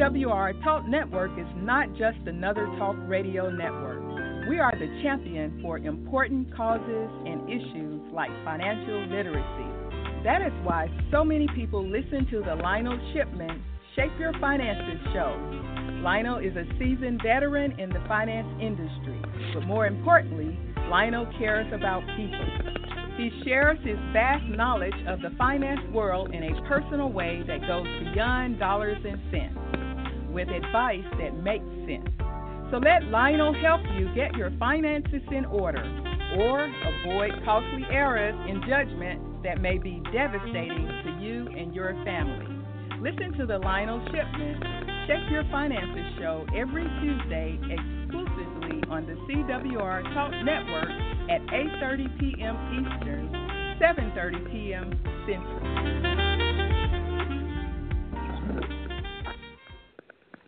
CWR Talk Network is not just another talk radio network. We are the champion for important causes and issues like financial literacy. That is why so many people listen to the Lionel Shipman Shape Your Finances show. Lionel is a seasoned veteran in the finance industry, but more importantly, Lionel cares about people. He shares his vast knowledge of the finance world in a personal way that goes beyond dollars and cents, with advice that makes sense. So let Lionel help you get your finances in order or avoid costly errors in judgment that may be devastating to you and your family. Listen to the Lionel Shipman Check Your Finances show every Tuesday exclusively on the CWR Talk Network at 8:30 p.m. Eastern, 7:30 p.m. Central.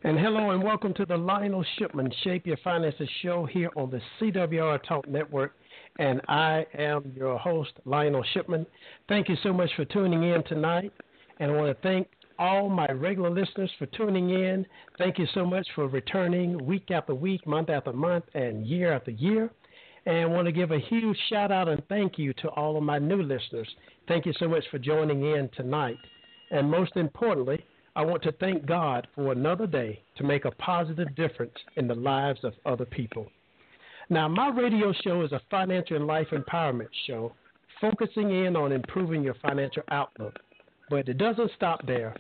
And hello and welcome to the Lionel Shipman Shape Your Finances show here on the CWR Talk Network. And I am your host, Lionel Shipman. Thank you so much for tuning in tonight. And I want to thank all my regular listeners for tuning in. Thank you so much for returning week after week, month after month, and year after year. And I want to give a huge shout out and thank you to all of my new listeners. Thank you so much for joining in tonight. And most importantly, I want to thank God for another day to make a positive difference in the lives of other people. Now, my radio show is a financial and life empowerment show focusing in on improving your financial outlook. But it doesn't stop there.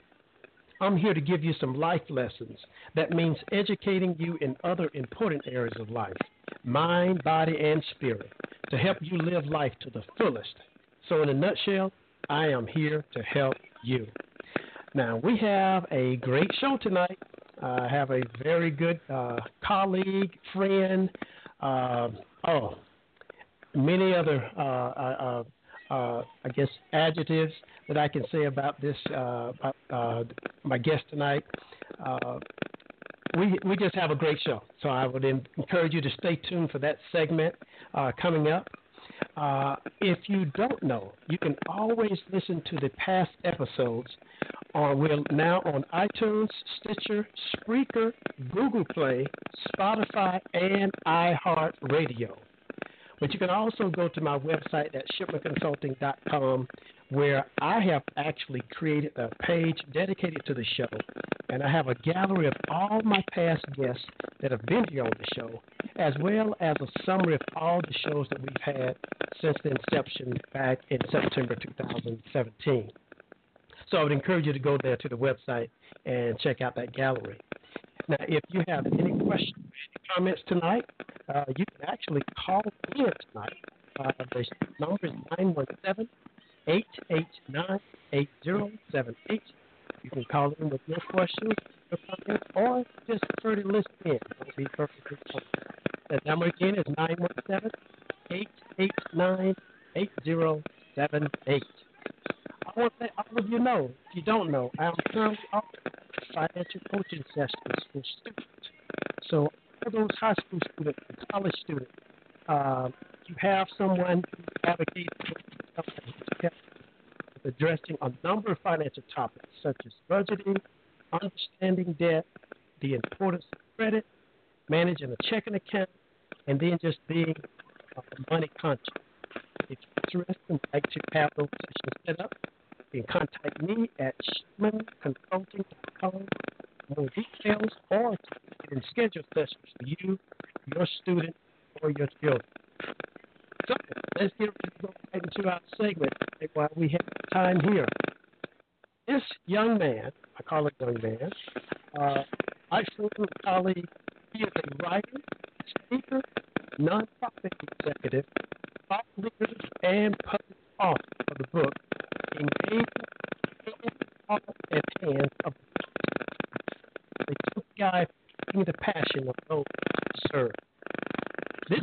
I'm here to give you some life lessons. That means educating you in other important areas of life mind, body, and spirit to help you live life to the fullest. So, in a nutshell, I am here to help you. Now, we have a great show tonight. I have a very good uh, colleague, friend, uh, oh, many other, uh, uh, uh, I guess, adjectives that I can say about this, uh, my guest tonight. we, we just have a great show. So I would encourage you to stay tuned for that segment coming up. Uh, if you don't know, you can always listen to the past episodes. On, we're now on iTunes, Stitcher, Spreaker, Google Play, Spotify, and iHeartRadio. But you can also go to my website at shipmanconsulting.com where I have actually created a page dedicated to the show. And I have a gallery of all my past guests that have been here on the show, as well as a summary of all the shows that we've had since the inception back in September 2017. So I would encourage you to go there to the website and check out that gallery. Now, if you have any questions, or any comments tonight, uh, you can actually call in tonight. Uh, the number is 917 889 8078. You can call in with your questions, your comments, or just prefer to listen in. It'll be perfectly fine. The number again is 917 889 8078. I want to let all of you know, if you don't know, I am currently offering financial coaching sessions for students. So, for those high school students college students, uh, you have someone for addressing a number of financial topics such as budgeting, understanding debt, the importance of credit, managing a checking account, and then just being uh, money conscious. If you're interested and like to have those sessions set up, you can contact me at shipmanconsulting.com for more details or can schedule sessions for you, your student, or your children. So let's get right into our segment while we have time here. This young man, I call it young man, uh, my former colleague, he is a writer, speaker, nonprofit executive, thought leader, and public author of the book Engaging and Hands of the took guy in the passion of those who serve. This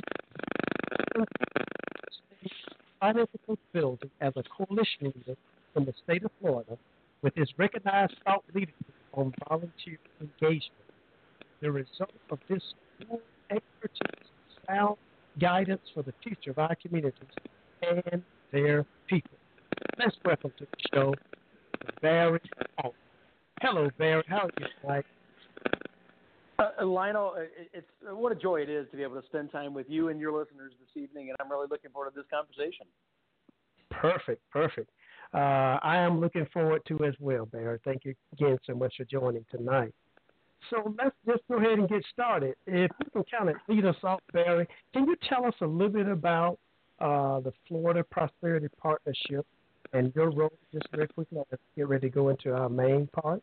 financial building as a coalition leader from the state of Florida with his recognized thought leadership on volunteer engagement. The result of this expertise, sound guidance for the future of our communities and their people. Let's welcome to the show Barry Hello, Barry. How are you tonight? Uh, Lionel, it's what a joy it is to be able to spend time with you and your listeners this evening, and I'm really looking forward to this conversation. Perfect, perfect. Uh, I am looking forward to as well, Barry. Thank you again so much for joining tonight. So let's just go ahead and get started. If you can kind of lead us off, Barry, can you tell us a little bit about uh, the Florida Prosperity Partnership and your role, just very quickly? Let's get ready to go into our main part.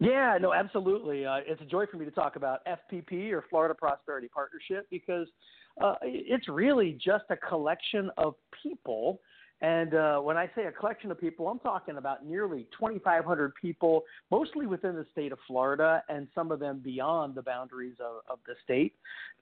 Yeah, no, absolutely. Uh, it's a joy for me to talk about FPP or Florida Prosperity Partnership because uh, it's really just a collection of people. And uh, when I say a collection of people, I'm talking about nearly 2,500 people, mostly within the state of Florida, and some of them beyond the boundaries of, of the state.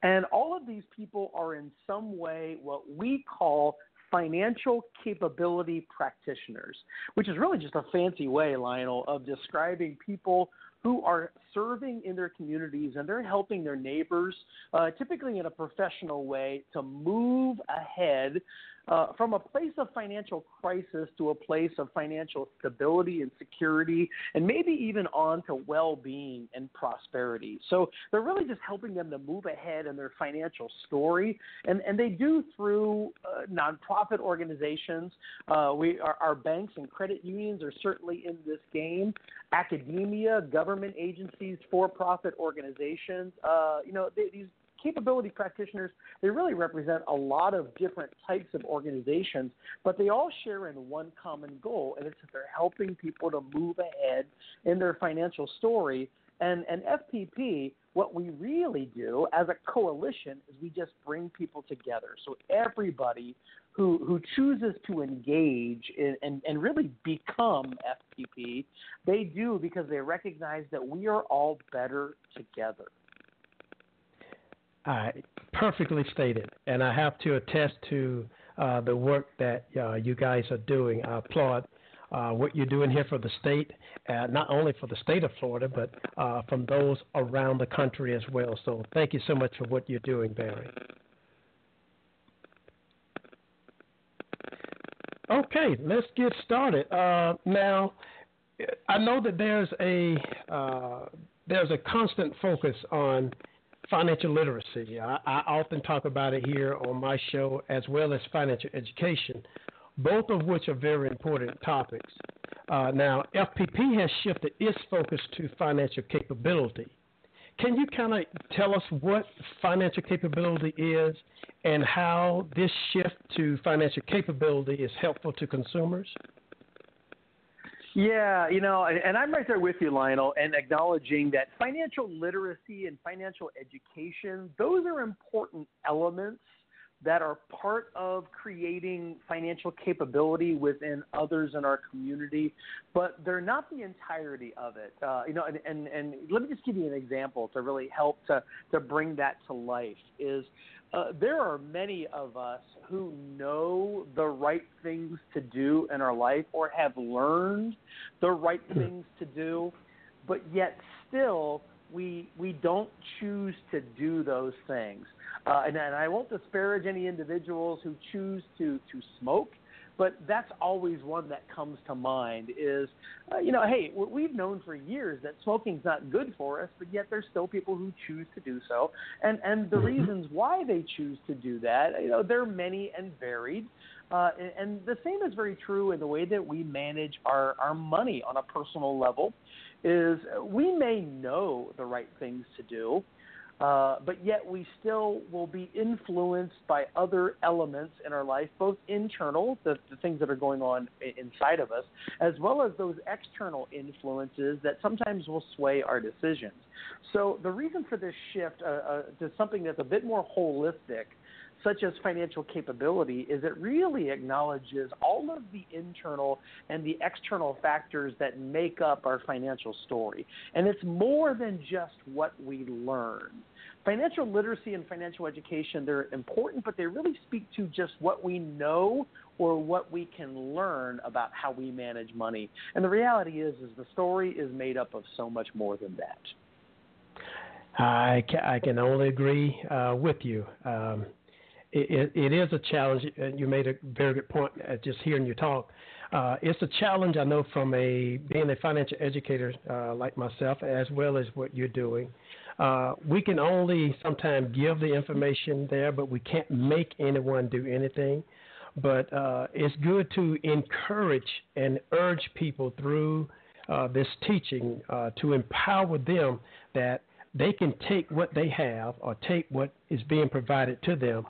And all of these people are in some way what we call financial capability practitioners, which is really just a fancy way, Lionel, of describing people who are serving in their communities and they're helping their neighbors, uh, typically in a professional way, to move ahead uh, from a place of financial crisis to a place of financial stability and security, and maybe even on to well being and prosperity. So they're really just helping them to move ahead in their financial story, and, and they do through uh, nonprofit organizations. Uh, we our, our banks and credit unions are certainly in this game. Academia, government agencies, for-profit organizations. Uh, you know, they, these capability practitioners, they really represent a lot of different types of organizations, but they all share in one common goal, and it's that they're helping people to move ahead in their financial story. And, and FPP, what we really do as a coalition is we just bring people together. So everybody who, who chooses to engage in, and, and really become FPP, they do because they recognize that we are all better together. Uh, perfectly stated, and I have to attest to uh, the work that uh, you guys are doing. I applaud uh, what you're doing here for the state, uh, not only for the state of Florida, but uh, from those around the country as well. So thank you so much for what you're doing, Barry. Okay, let's get started. now, I know that there's a there's a constant focus on financial literacy. I, I, often talk about it here on my show, as well as financial education, both of which are very important topics. Uh, now, FPP has shifted its focus to financial capability. Can you kind of tell us what financial capability is and how this shift to financial capability is helpful to consumers? Yeah, you know, and, I'm right there with you, Lionel, and acknowledging that financial literacy and financial education, those are important elements that are part of creating financial capability within others in our community, but they're not the entirety of it. Uh, you know, and, and, and let me just give you an example to really help to, to bring that to life is uh, there are many of us who know the right things to do in our life or have learned the right things to do, but yet still we we don't choose to do those things. Uh, and, and I won't disparage any individuals who choose to to smoke but that's always one that comes to mind is, uh, you know, hey, we've known for years that smoking's not good for us, but yet there's still people who choose to do so. And, and the mm-hmm. reasons why they choose to do that, you know, they're many and varied. Uh, and, the same is very true in the way that we manage our, our money on a personal level is we may know the right things to do, uh, but yet we still will be influenced by other elements in our life, both internal, the, the things that are going on inside of us, as well as those external influences that sometimes will sway our decisions. So the reason for this shift uh, uh, to something that's a bit more holistic such as financial capability, is it really acknowledges all of the internal and the external factors that make up our financial story. And it's more than just what we learn. Financial literacy and financial education, they're important, but they really speak to just what we know or what we can learn about how we manage money. And the reality is, is the story is made up of so much more than that. I, I can only agree uh, with you. Um, it, it is a challenge. You made a very good point uh, just hearing you talk. uh, it's a challenge, I know, from a being a financial educator uh, like myself, as well as what you're doing. Uh, we can only sometimes give the information there, but we can't make anyone do anything. But uh, it's good to encourage and urge people through uh, this teaching to empower them that they can take what they have or take what is being provided to them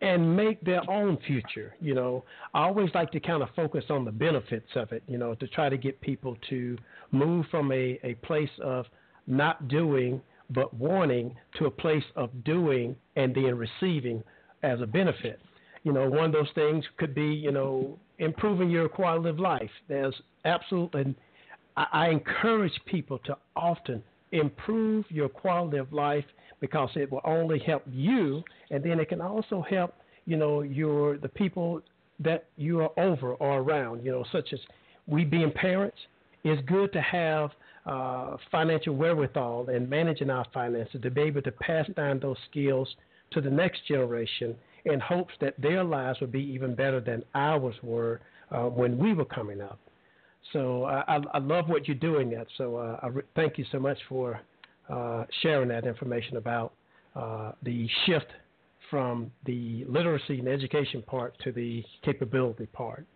and make their own future. You know, I always like to kind of focus on the benefits of it, you know, to try to get people to move from a, a place of not doing but wanting to a place of doing and then receiving as a benefit. You know, one of those things could be, you know, improving your quality of life. There's absolutely, I, I encourage people to often improve your quality of life because it will only help you, and then it can also help you know your the people that you are over or around. You know, such as we being parents. It's good to have uh, financial wherewithal and managing our finances to be able to pass down those skills to the next generation in hopes that their lives will be even better than ours were uh, when we were coming up. So I, I, love what you're doing. That so uh, I re- thank you so much for sharing that information about uh, the shift from the literacy and education part to the capability part.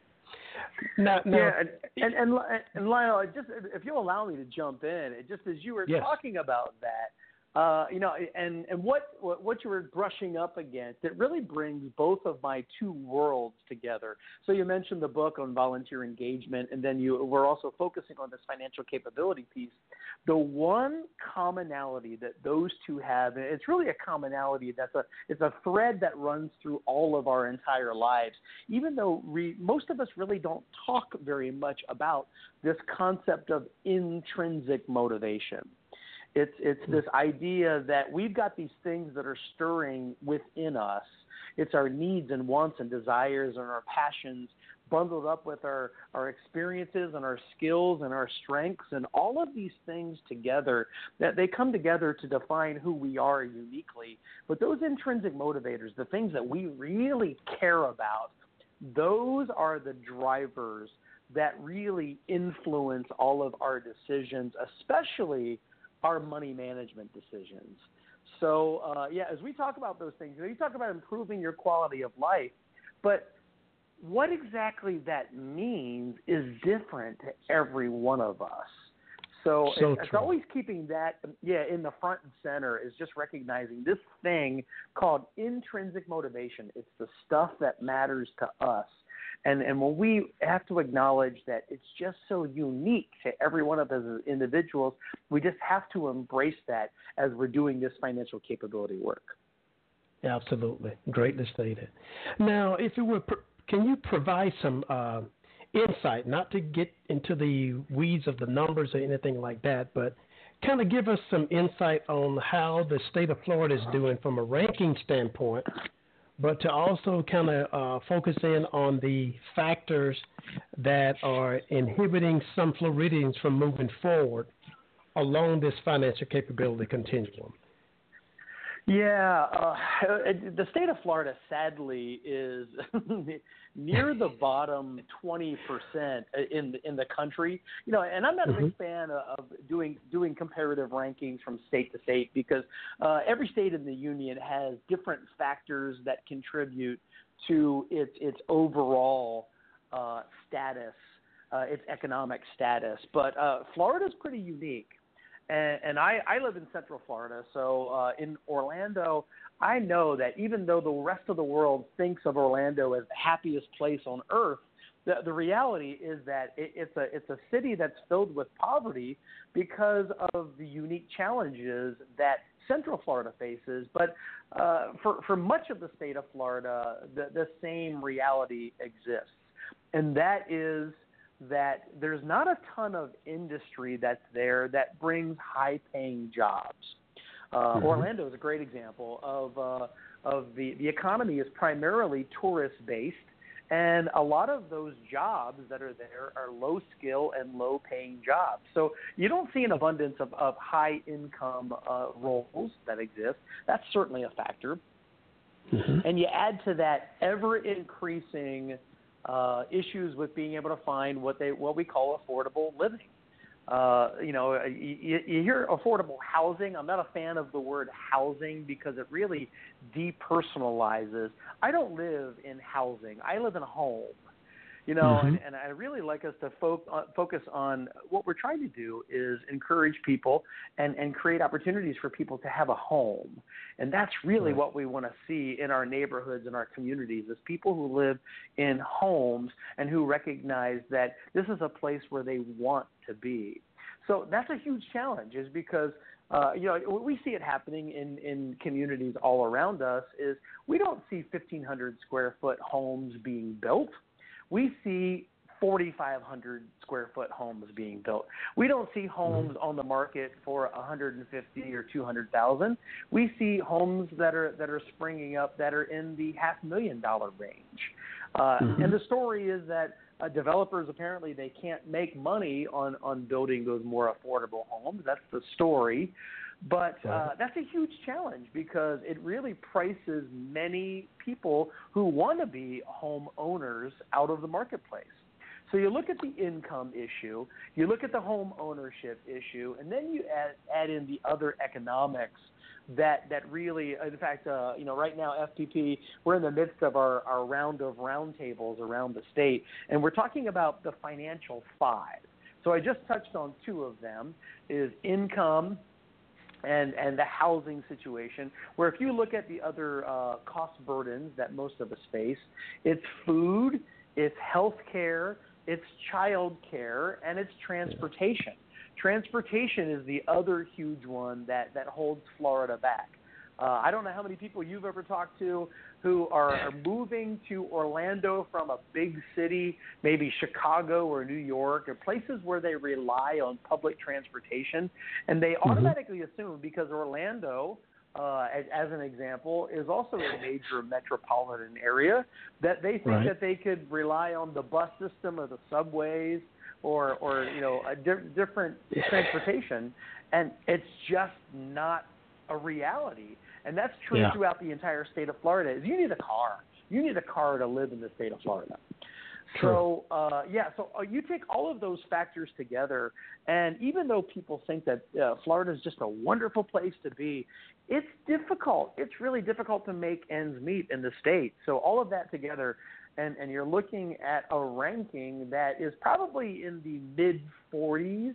Now, now, yeah, and, and, and, and Lionel, just if you'll allow me to jump in, just as you were yes. talking about that, uh, you know, and and what what you were brushing up against, it really brings both of my two worlds together. So you mentioned the book on volunteer engagement, and then you were also focusing on this financial capability piece. The one commonality that those two have, and it's really a commonality that's a it's a thread that runs through all of our entire lives. Even though we, most of us really don't talk very much about this concept of intrinsic motivation it's it's this mm-hmm. idea that we've got these things that are stirring within us. It's our needs and wants and desires and our passions bundled up with our, our experiences and our skills and our strengths and all of these things together that they come together to define who we are uniquely. But those intrinsic motivators, the things that we really care about, those are the drivers that really influence all of our decisions, especially our money management decisions. So, uh, yeah, as we talk about those things, you talk about improving your quality of life, but what exactly that means is different to every one of us. So, so it's, it's always keeping that, yeah, in the front and center is just recognizing this thing called intrinsic motivation. It's the stuff that matters to us and and when we have to acknowledge that it's just so unique to every one of us as individuals, we just have to embrace that as we're doing this financial capability work. Absolutely, greatly stated. Now, if you were, can you provide some uh, insight, not to get into the weeds of the numbers or anything like that, but kind of give us some insight on how the state of Florida is doing from a ranking standpoint but to also kind of uh, focus in on the factors that are inhibiting some Floridians from moving forward along this financial capability continuum. Yeah, uh, the state of Florida, sadly, is near the bottom 20% in in the country. You know, and I'm not mm-hmm. a big mm-hmm. fan of doing doing comparative rankings from state to state because uh, every state in the union has different factors that contribute to its its overall uh, status, uh, its economic status. But uh, Florida is pretty unique. And, and I, I live in Central Florida, so uh, in Orlando, I know that even though the rest of the world thinks of Orlando as the happiest place on earth, the, the reality is that it, it's a it's a city that's filled with poverty because of the unique challenges that Central Florida faces. But uh, for for much of the state of Florida, the, the same reality exists, and that is that there's not a ton of industry that's there that brings high paying jobs. Uh, mm-hmm. Orlando is a great example of uh, of the the economy is primarily tourist based, and a lot of those jobs that are there are low skill and low paying jobs. So you don't see an abundance of, of high income uh, roles that exist. That's certainly a factor. Mm-hmm. And you add to that ever increasing uh, issues with being able to find what they what we call affordable living. Uh, you know, you, you hear affordable housing. I'm not a fan of the word housing because it really depersonalizes. I don't live in housing. I live in a home you know, mm-hmm. and, and I really like us to fo- uh, focus on what we're trying to do is encourage people and, and create opportunities for people to have a home. And that's really right. what we want to see in our neighborhoods and our communities is people who live in homes and who recognize that this is a place where they want to be. So that's a huge challenge is because uh, you know, we see it happening in, in communities all around us is we don't see 1,500 square foot homes being built we see 4,500 square foot homes being built. We don't see homes mm-hmm. on the market for 150 or 200,000. We see homes that are that are springing up that are in the half million dollar range. Uh, mm-hmm. And the story is that uh, developers apparently they can't make money on on building those more affordable homes. That's the story. But uh, that's a huge challenge because it really prices many people who want to be home owners out of the marketplace. So you look at the income issue, you look at the home ownership issue, and then you add, add in the other economics that that really, in fact, uh, you know, right now FPP, we're in the midst of our, our round of roundtables around the state, and we're talking about the financial five. So I just touched on two of them: is income, and and the housing situation. Where if you look at the other uh, cost burdens that most of us face, it's food, it's health care, it's child care, and it's transportation. Transportation is the other huge one that that holds Florida back. Uh, I don't know how many people you've ever talked to who are, are moving to Orlando from a big city, maybe Chicago or New York, or places where they rely on public transportation, and they mm-hmm. automatically assume because Orlando uh, as, as, an example, is also a major metropolitan area that they think right. that they could rely on the bus system or the subways or, or you know, a di- different transportation, and it's just not a reality and that's true yeah. throughout the entire state of Florida. Is you need a car. You need a car to live in the state of Florida. True. So uh, yeah, so uh, you take all of those factors together, and even though people think that uh, Florida is just a wonderful place to be, it's difficult. It's really difficult to make ends meet in the state. So all of that together, and and you're looking at a ranking that is probably in the mid 40s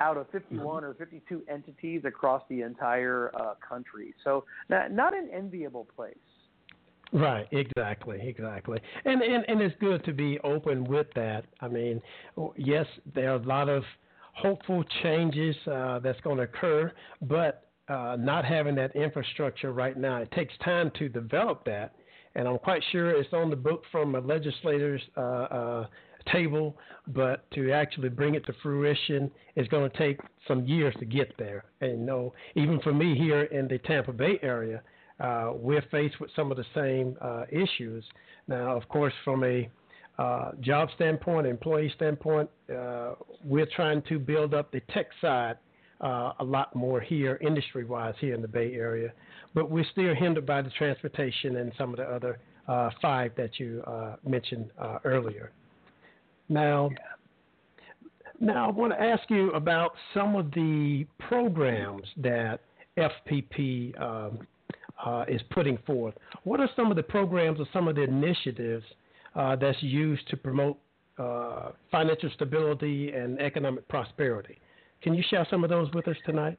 out of 51 mm-hmm. or 52 entities across the entire uh, country. So not, not an enviable place. Right, exactly, exactly, and, and and it's good to be open with that. I mean, yes, there are a lot of hopeful changes uh, that's going to occur, but uh, not having that infrastructure right now, it takes time to develop that, and I'm quite sure it's on the book from a legislator's uh, uh table, but to actually bring it to fruition is going to take some years to get there. And you know, even for me here in the Tampa Bay area, uh, we're faced with some of the same uh, issues. Now, of course, from a uh, job standpoint, employee standpoint, uh, we're trying to build up the tech side uh, a lot more here, industry wise, here in the Bay Area. But we're still hindered by the transportation and some of the other uh, five that you mentioned earlier. Now, now I want to ask you about some of the programs that FPP um, uh, is putting forth. What are some of the programs or some of the initiatives uh, that's used to promote uh, financial stability and economic prosperity? Can you share some of those with us tonight?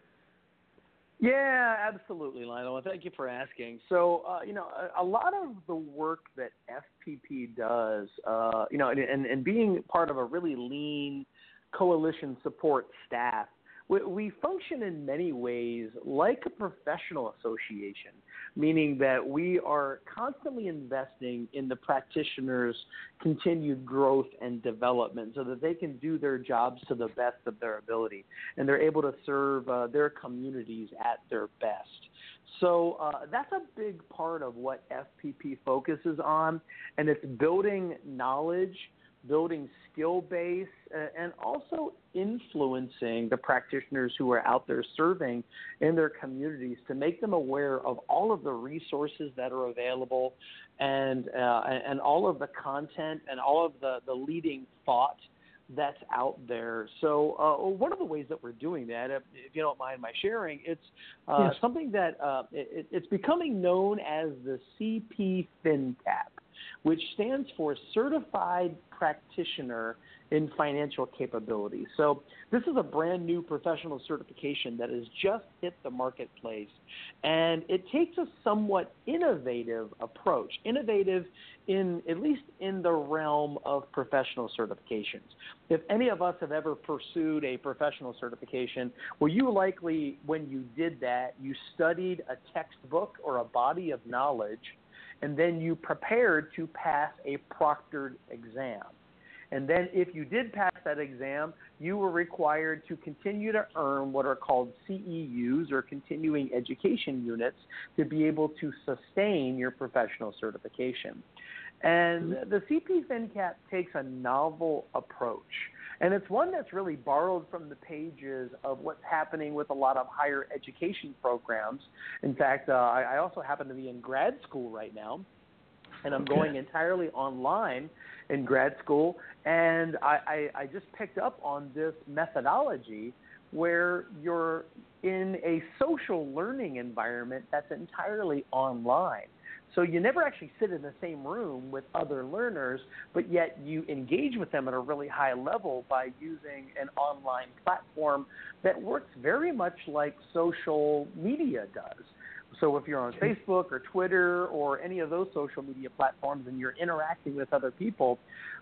Yeah, absolutely, Lionel. Thank you for asking. So, uh, you know, a, a, lot of the work that FPP does, uh, you know, and, and, and being part of a really lean coalition support staff we, we function in many ways like a professional association, meaning that we are constantly investing in the practitioners' continued growth and development so that they can do their jobs to the best of their ability and they're able to serve uh, their communities at their best. So uh, that's a big part of what FPP focuses on, and it's building knowledge building skill base, uh, and also influencing the practitioners who are out there serving in their communities to make them aware of all of the resources that are available and uh, and all of the content and all of the, the leading thought that's out there. So uh, one of the ways that we're doing that, if, if you don't mind my sharing, it's uh, yes. something that uh, it, it's becoming known as the CP FinCap, which stands for Certified Practitioner in financial capability. So this is a brand new professional certification that has just hit the marketplace, and it takes a somewhat innovative approach. Innovative in at least in the realm of professional certifications. If any of us have ever pursued a professional certification, well, you likely, when you did that, you studied a textbook or a body of knowledge, and then you prepared to pass a proctored exam. And then, if you did pass that exam, you were required to continue to earn what are called CEUs or continuing education units to be able to sustain your professional certification. And mm-hmm. the CP FinCap takes a novel approach. And it's one that's really borrowed from the pages of what's happening with a lot of higher education programs. In fact, uh, I, I also happen to be in grad school right now, and I'm going entirely online in grad school. And I, I, I just picked up on this methodology where you're in a social learning environment that's entirely online. So you never actually sit in the same room with other learners, but yet you engage with them at a really high level by using an online platform that works very much like social media does. So if you're on Facebook or Twitter or any of those social media platforms and you're interacting with other people,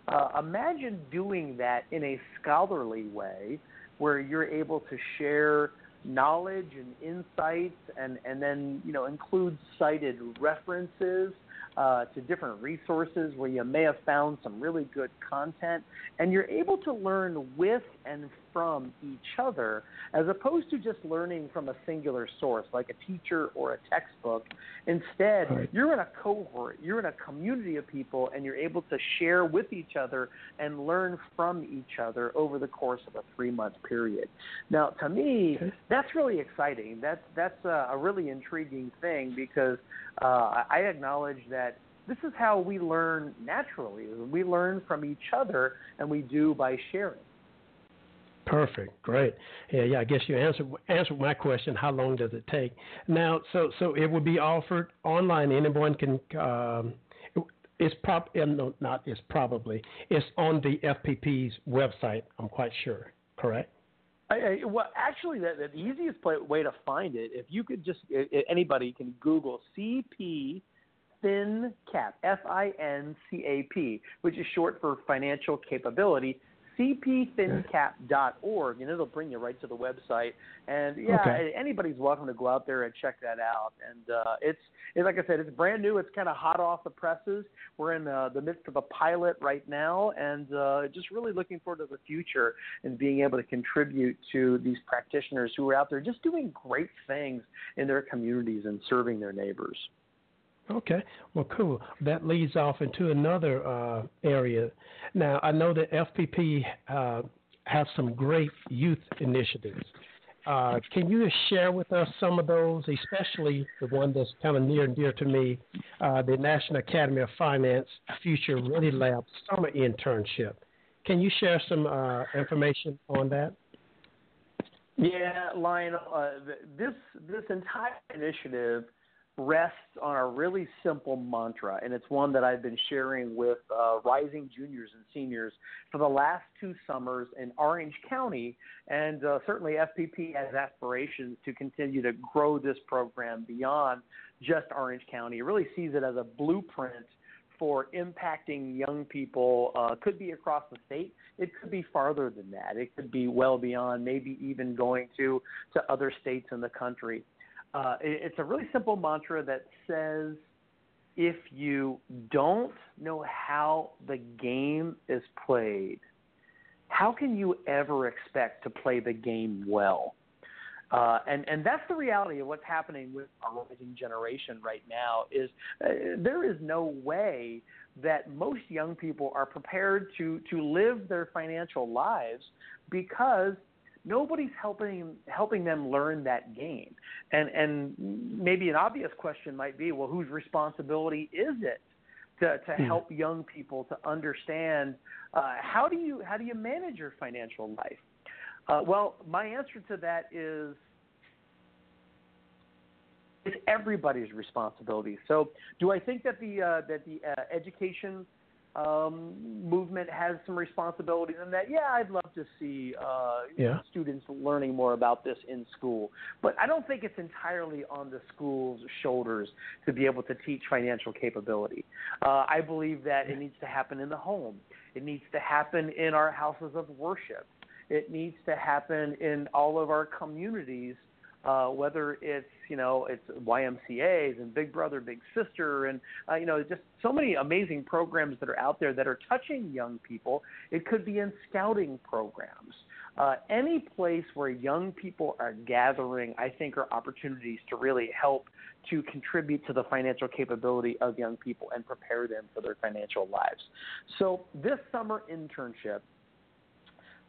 uh, imagine doing that in a scholarly way where you're able to share knowledge and insights and, and then you know include cited references uh, to different resources where you may have found some really good content, and you're able to learn with and from each other as opposed to just learning from a singular source like a teacher or a textbook. Instead, right. you're in a cohort, you're in a community of people, and you're able to share with each other and learn from each other over the course of a three month period. Now, to me, okay. that's really exciting. That's, that's a, a really intriguing thing because uh, I acknowledge that this is how we learn naturally. We learn from each other, and we do by sharing. Perfect, great. Yeah, yeah. I guess you answered answered my question. How long does it take? Now, so so it will be offered online. Anyone can. Um, it's prob no, not it's probably it's on the FPP's website. I'm quite sure. Correct. I, I, well, actually, the, the easiest play, way to find it, if you could just anybody can Google CP FinCap, F I N C A P, which is short for financial capability cpfincap.org, and it'll bring you right to the website. And yeah, okay. anybody's welcome to go out there and check that out. And uh, it's, it's like I said, it's brand new. It's kind of hot off the presses. We're in the, the midst of a pilot right now, and uh, just really looking forward to the future and being able to contribute to these practitioners who are out there just doing great things in their communities and serving their neighbors. Okay, well, cool. That leads off into another uh, area. Now, I know that FPP uh, has some great youth initiatives. Uh, can you share with us some of those, especially the one that's kind of near and dear to me, uh, the National Academy of Finance Future Ready Lab Summer Internship? Can you share some uh, information on that? Yeah, Lionel. Uh, this this entire initiative rests on a really simple mantra, and it's one that I've been sharing with uh, rising juniors and seniors for the last two summers in Orange County. And uh, certainly, FPP has aspirations to continue to grow this program beyond just Orange County. It really sees it as a blueprint for impacting young people uh, could be across the state. It could be farther than that. It could be well beyond, maybe even going to to other states in the country. Uh, it's a really simple mantra that says if you don't know how the game is played, how can you ever expect to play the game well? Uh, and and that's the reality of what's happening with our rising generation right now. Is uh, there is no way that most young people are prepared to to live their financial lives because nobody's helping helping them learn that game. And and maybe an obvious question might be, well, whose responsibility is it to to hmm. help young people to understand uh, how do you how do you manage your financial life? Uh, well, my answer to that is it's everybody's responsibility. So, do I think that the uh, that the uh, education um, movement has some responsibilities in that. Yeah, I'd love to see uh, yeah. students learning more about this in school, but I don't think it's entirely on the school's shoulders to be able to teach financial capability. Uh, I believe that it needs to happen in the home. It needs to happen in our houses of worship. It needs to happen in all of our communities uh, whether it's you know it's YMCA's and Big Brother Big Sister and uh, you know just so many amazing programs that are out there that are touching young people. It could be in scouting programs. Uh, any place where young people are gathering, I think, are opportunities to really help to contribute to the financial capability of young people and prepare them for their financial lives. So, this summer internship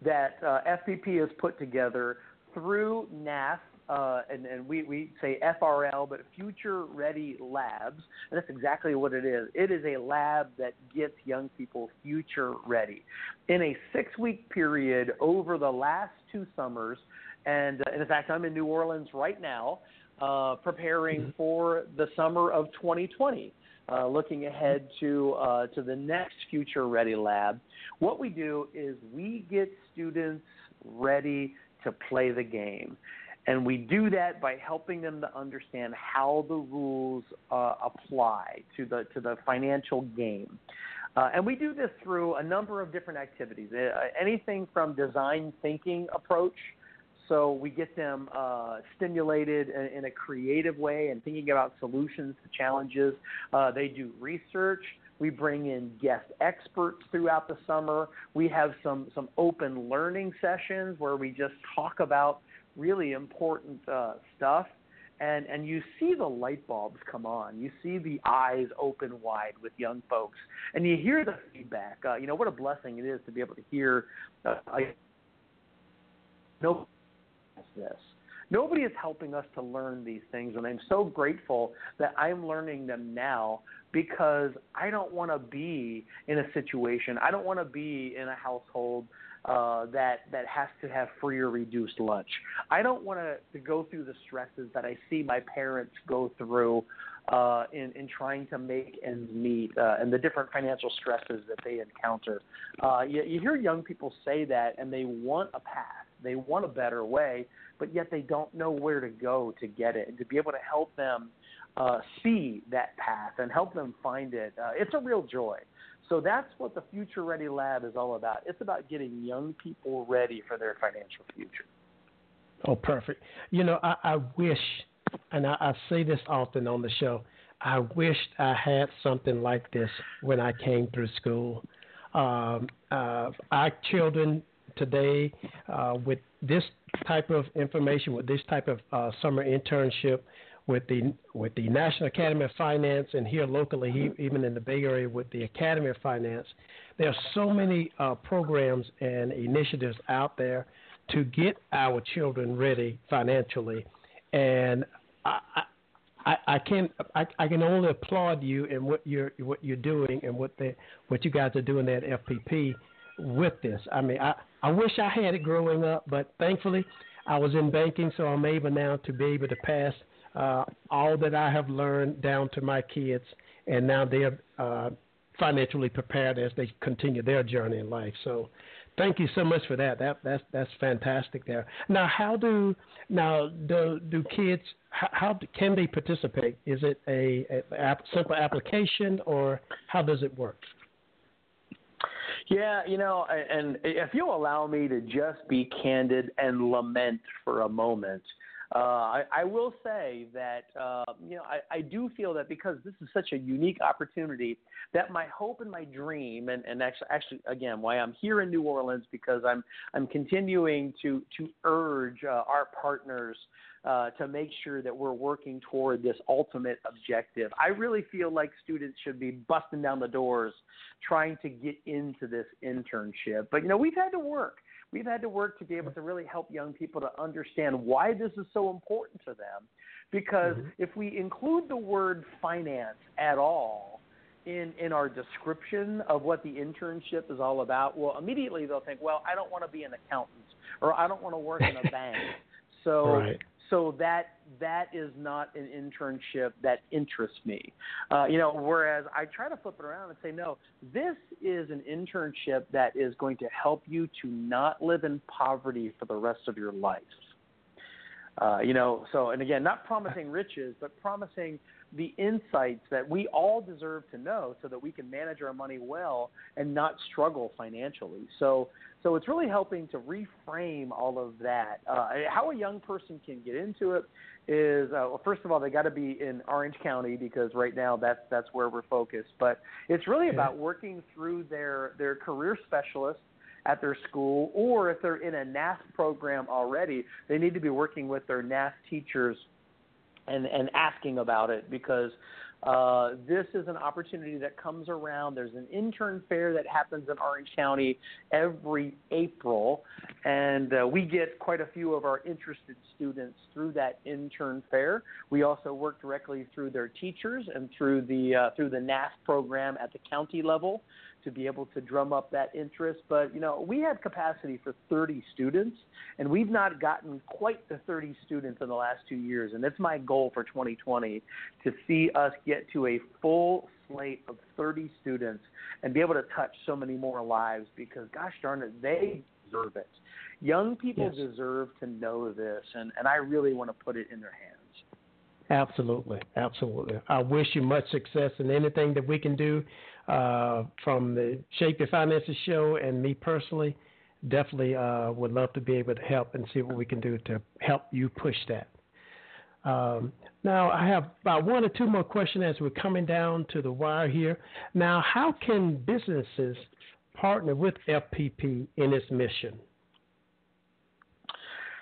that uh, FPP has put together through NAF uh, and, and we, we say FRL, but Future Ready Labs. And that's exactly what it is. It is a lab that gets young people future ready. In a six week period over the last two summers, and, uh, and in fact, I'm in New Orleans right now uh, preparing mm-hmm. for the summer of 2020. Uh, looking ahead to uh, to the next Future Ready Lab, what we do is we get students ready to play the game. And we do that by helping them to understand how the rules uh, apply to the to the financial game. Uh, and we do this through a number of different activities. Uh, anything from design thinking approach. So we get them uh, stimulated in, in, a creative way and thinking about solutions to challenges. Uh, they do research. We bring in guest experts throughout the summer. We have some some open learning sessions where we just talk about really important uh, stuff. And, and you see the light bulbs come on. You see the eyes open wide with young folks, and you hear the feedback. Uh, you know what a blessing it is to be able to hear. Uh, I, no, this. Nobody is helping us to learn these things, and I'm so grateful that I'm learning them now because I don't want to be in a situation. I don't want to be in a household uh, that that has to have free or reduced lunch. I don't want to go through the stresses that I see my parents go through uh, in in trying to make ends meet uh, and the different financial stresses that they encounter. Uh, you, you hear young people say that, and they want a path, they want a better way, but yet they don't know where to go to get it. And to be able to help them uh, see that path and help them find it, uh, it's a real joy. So that's what the Future Ready Lab is all about. It's about getting young people ready for their financial future. Oh, perfect. You know, I, I wish, and I, I say this often on the show, I wished I had something like this when I came through school. Um, uh, our children today, uh, with this type of information, with this type of uh, summer internship, with the with the National Academy of Finance and here locally, even in the Bay Area with the Academy of Finance, there are so many uh, programs and initiatives out there to get our children ready financially, and I, I, I can I, I can only applaud you and what you're what you're doing and what the what you guys are doing at FPP with this. I mean, I I wish I had it growing up, but thankfully I was in banking, so I'm able now to be able to pass uh, all that I have learned down to my kids, and now they're uh, financially prepared as they continue their journey in life. So, thank you so much for that. That that's that's fantastic. There. Now, how do now do do kids how, how can they participate? Is it a, a, a simple application, or how does it work? Yeah, you know, and if you'll allow me to just be candid and lament for a moment, Uh, I, I will say that uh, you know I, I do feel that because this is such a unique opportunity, that my hope and my dream, and, and actually, actually again, why I'm here in New Orleans because I'm I'm continuing to to urge uh, our partners uh, to make sure that we're working toward this ultimate objective. I really feel like students should be busting down the doors trying to get into this internship. But you know, we've had to work. We've had to work to be able to really help young people to understand why this is so important to them. Because mm-hmm. if we include the word finance at all, in in our description of what the internship is all about, well, immediately they'll think, well, I don't want to be an accountant or I don't want to work in a bank. So right so that that is not an internship that interests me. Uh, you know, whereas I try to flip it around and say, no, this is an internship that is going to help you to not live in poverty for the rest of your life. Uh, you know, so and again, not promising riches, but promising the insights that we all deserve to know so that we can manage our money well and not struggle financially. So, so it's really helping to reframe all of that. Uh, how a young person can get into it is, uh, well, first of all, they got to be in Orange County because right now that's that's where we're focused. But it's really about working through their their career specialist at their school, or if they're in a NAF program already, they need to be working with their NAF teachers and and asking about it because uh, this is an opportunity that comes around. There's an intern fair that happens in Orange County every April, and uh, we get quite a few of our interested students through that intern fair. We also work directly through their teachers and through the uh, through the NAF program at the county level to be able to drum up that interest. But you know, we have capacity for 30 students, and we've not gotten quite the 30 students in the last two years. And it's my goal for 2020 to see us get to a full slate of 30 students and be able to touch so many more lives. Because gosh darn it, they deserve it. Young people yes. deserve to know this, and, and I really want to put it in their hands. Absolutely, absolutely. I wish you much success in anything that we can do uh, from the Shape Your Finances show and me personally. Definitely uh, would love to be able to help and see what we can do to help you push that. Um, now, I have about one or two more questions as we're coming down to the wire here. Now, how can businesses partner with FPP in its mission?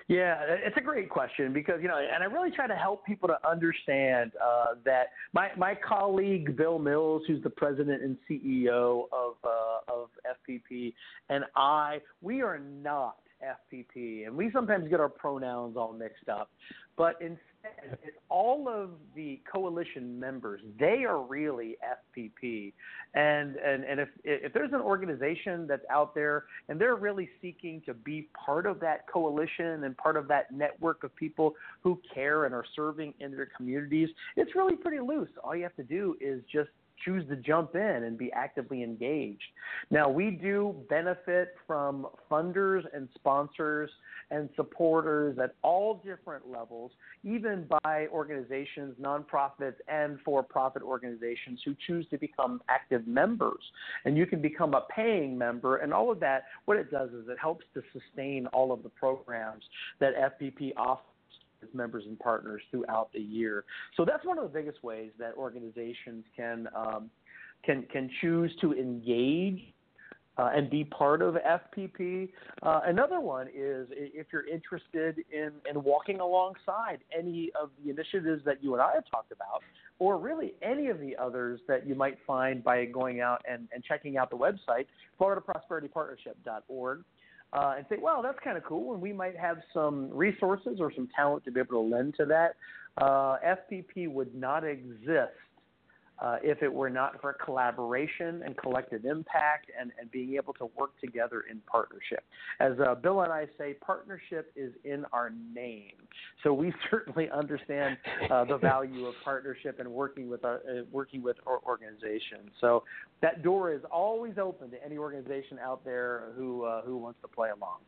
Yeah, it's a great question because you know, and I really try to help people to understand uh, that my my colleague Bill Mills, who's the president and CEO of uh, of FPP, and I, we are not FPP, and we sometimes get our pronouns all mixed up. But instead, it's all of the coalition members. They are really FPP, and and and if if there's an organization that's out there and they're really seeking to be part of that coalition and part of that network of people who care and are serving in their communities, it's really pretty loose. All you have to do is just choose to jump in and be actively engaged. Now, we do benefit from funders and sponsors and supporters at all different levels, even by organizations, nonprofits, and for profit organizations who choose to become active members. And you can become a paying member, and all of that, what it does is it helps to sustain all of the programs that FPP offers members and partners throughout the year. So that's one of the biggest ways that organizations can um, can can choose to engage uh, and be part of FPP. Uh, another one is if you're interested in, in walking alongside any of the initiatives that you and I have talked about, or really any of the others that you might find by going out and, and checking out the website, FloridaProsperityPartnership.org uh, and say, well, that's kind of cool, and we might have some resources or some talent to be able to lend to that. Uh, FPP would not exist uh, if it were not for collaboration and collective impact and, and being able to work together in partnership. As uh, Bill and I say, partnership is in our name. So we certainly understand uh, the value of partnership and working with our, uh, working with our organizations. So that door is always open to any organization out there who uh, who wants to play along.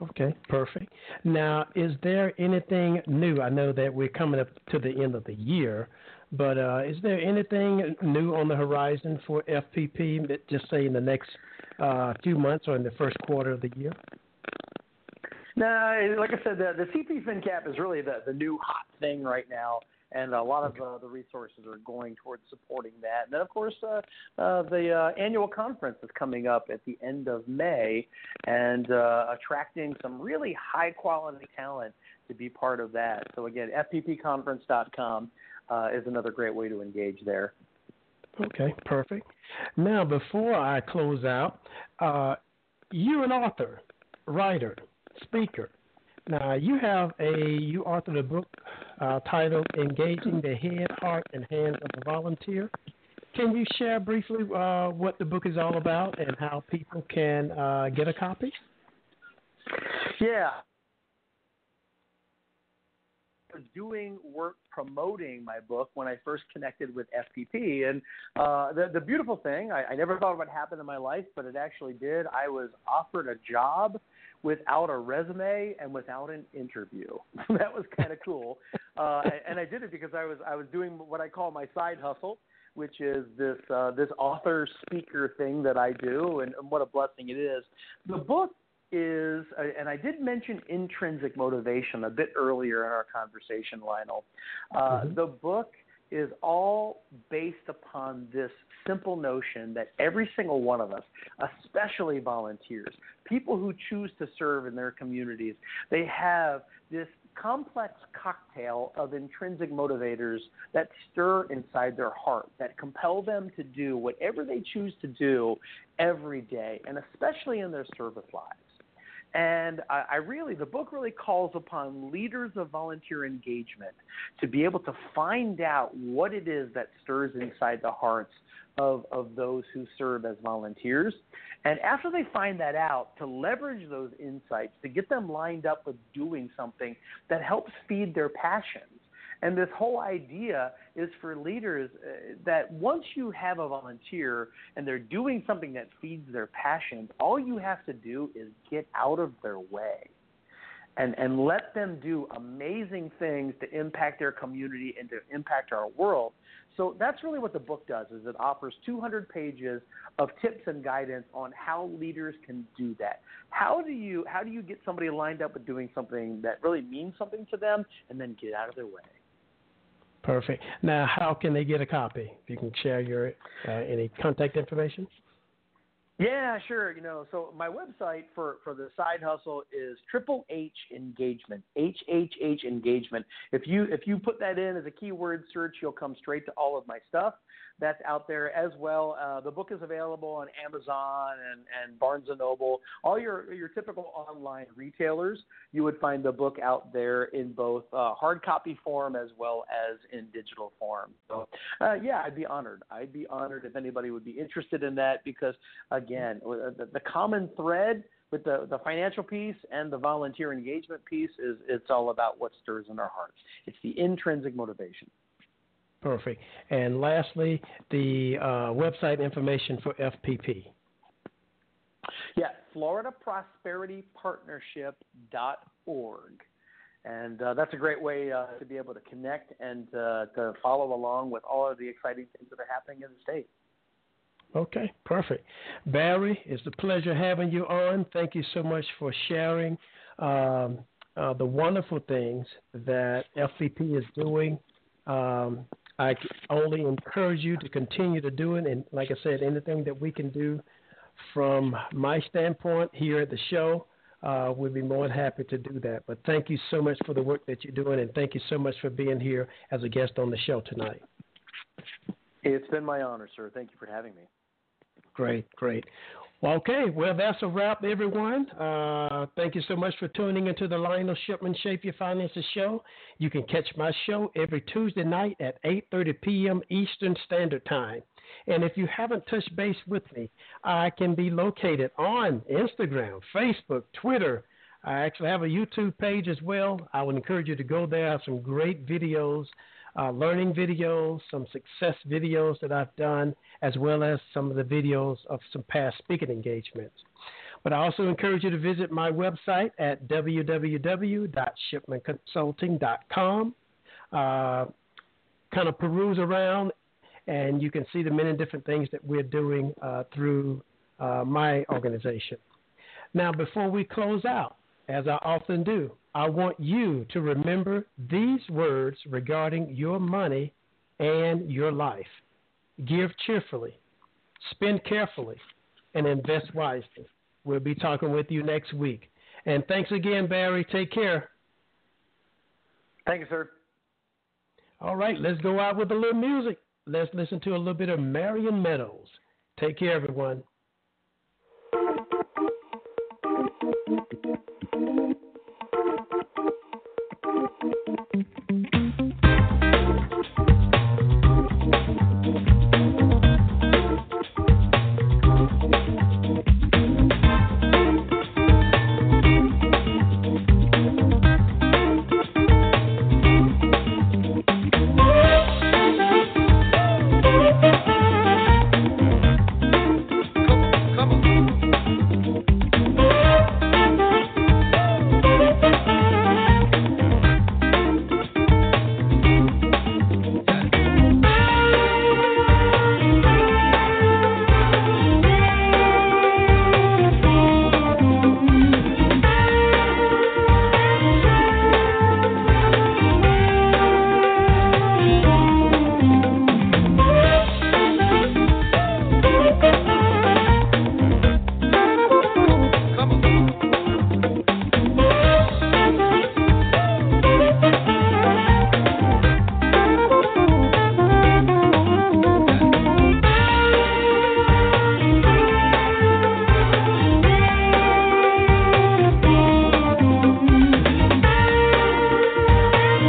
Okay, perfect. Now, is there anything new? I know that we're coming up to the end of the year, but uh, is there anything new on the horizon for FPP? Just say in the next uh, few months or in the first quarter of the year. No, like I said, the, the CP FinCap is really the, the new hot thing right now and a lot of uh, the resources are going towards supporting that. And then, of course, uh, uh, the uh, annual conference is coming up at the end of May, and uh, attracting some really high quality talent to be part of that. So again, fppconference.com uh, is another great way to engage there. Okay, perfect. Now, before I close out, uh, you're an author, writer, speaker. Now, you have a you authored a book uh, titled "Engaging the Head, Heart, and Hands of a Volunteer." Can you share briefly uh, what the book is all about and how people can uh, get a copy? Yeah, doing work promoting my book when I first connected with FPP. And uh, the, the beautiful thing, I, I never thought it would happen in my life, but it actually did. I was offered a job without a resume and without an interview. that was kind of cool. Uh, and, I did it because I was I was doing what I call my side hustle which is this uh, this author speaker thing that I do, and, and what a blessing it is. The book is, uh, and I did mention intrinsic motivation a bit earlier in our conversation, Lionel. Uh, mm-hmm. The book is all based upon this simple notion that every single one of us, especially volunteers, people who choose to serve in their communities, they have this complex cocktail of intrinsic motivators that stir inside their heart, that compel them to do whatever they choose to do every day, and especially in their service lives. And I, I really, the book really calls upon leaders of volunteer engagement to be able to find out what it is that stirs inside the hearts of, of those who serve as volunteers. And after they find that out, to leverage those insights to get them lined up with doing something that helps feed their passions and this whole idea is for leaders uh, that once you have a volunteer and they're doing something that feeds their passions, all you have to do is get out of their way. And, and let them do amazing things to impact their community and to impact our world. So that's really what the book does is it offers 200 pages of tips and guidance on how leaders can do that. How do you how do you get somebody lined up with doing something that really means something to them and then get out of their way? Perfect. Now, how can they get a copy? If you can share your uh, any contact information. Yeah, sure. You know, so my website for for the side hustle is Triple H Engagement. H H H Engagement. If you if you put that in as a keyword search, you'll come straight to all of my stuff that's out there as well. Uh, the book is available on Amazon and, and Barnes and Noble, all your your typical online retailers. You would find the book out there in both uh, hard copy form as well as in digital form. So, uh, yeah, I'd be honored. I'd be honored if anybody would be interested in that because, again, the, the common thread with the, the financial piece and the volunteer engagement piece is it's all about what stirs in our hearts. It's the intrinsic motivation. Perfect. And lastly, the uh, website information for FPP. Yeah, FloridaProsperityPartnership.org. And uh, that's a great way uh, to be able to connect and uh, to follow along with all of the exciting things that are happening in the state. Okay, perfect. Barry, it's a pleasure having you on. Thank you so much for sharing um, uh, the wonderful things that FPP is doing um, I only encourage you to continue to do it. And like I said, anything that we can do from my standpoint here at the show, uh, we'd be more than happy to do that. But thank you so much for the work that you're doing, and thank you so much for being here as a guest on the show tonight. It's been my honor, sir. Thank you for having me. Great, great. Okay, well, that's a wrap, everyone. Uh, thank you so much for tuning into the Lionel Shipman Shape Your Finances show. You can catch my show every Tuesday night at 8.30 p.m. Eastern Standard Time. And if you haven't touched base with me, I can be located on Instagram, Facebook, Twitter. I actually have a YouTube page as well. I would encourage you to go there. I have some great videos uh, learning videos, some success videos that I've done, as well as some of the videos of some past speaking engagements. But I also encourage you to visit my website at www.shipmanconsulting.com. Uh, kind of peruse around, and you can see the many different things that we're doing uh, through uh, my organization. Now, before we close out, as I often do, I want you to remember these words regarding your money and your life. Give cheerfully, spend carefully, and invest wisely. We'll be talking with you next week. And thanks again, Barry. Take care. Thank you, sir. All right, let's go out with a little music. Let's listen to a little bit of Marion Meadows. Take care, everyone.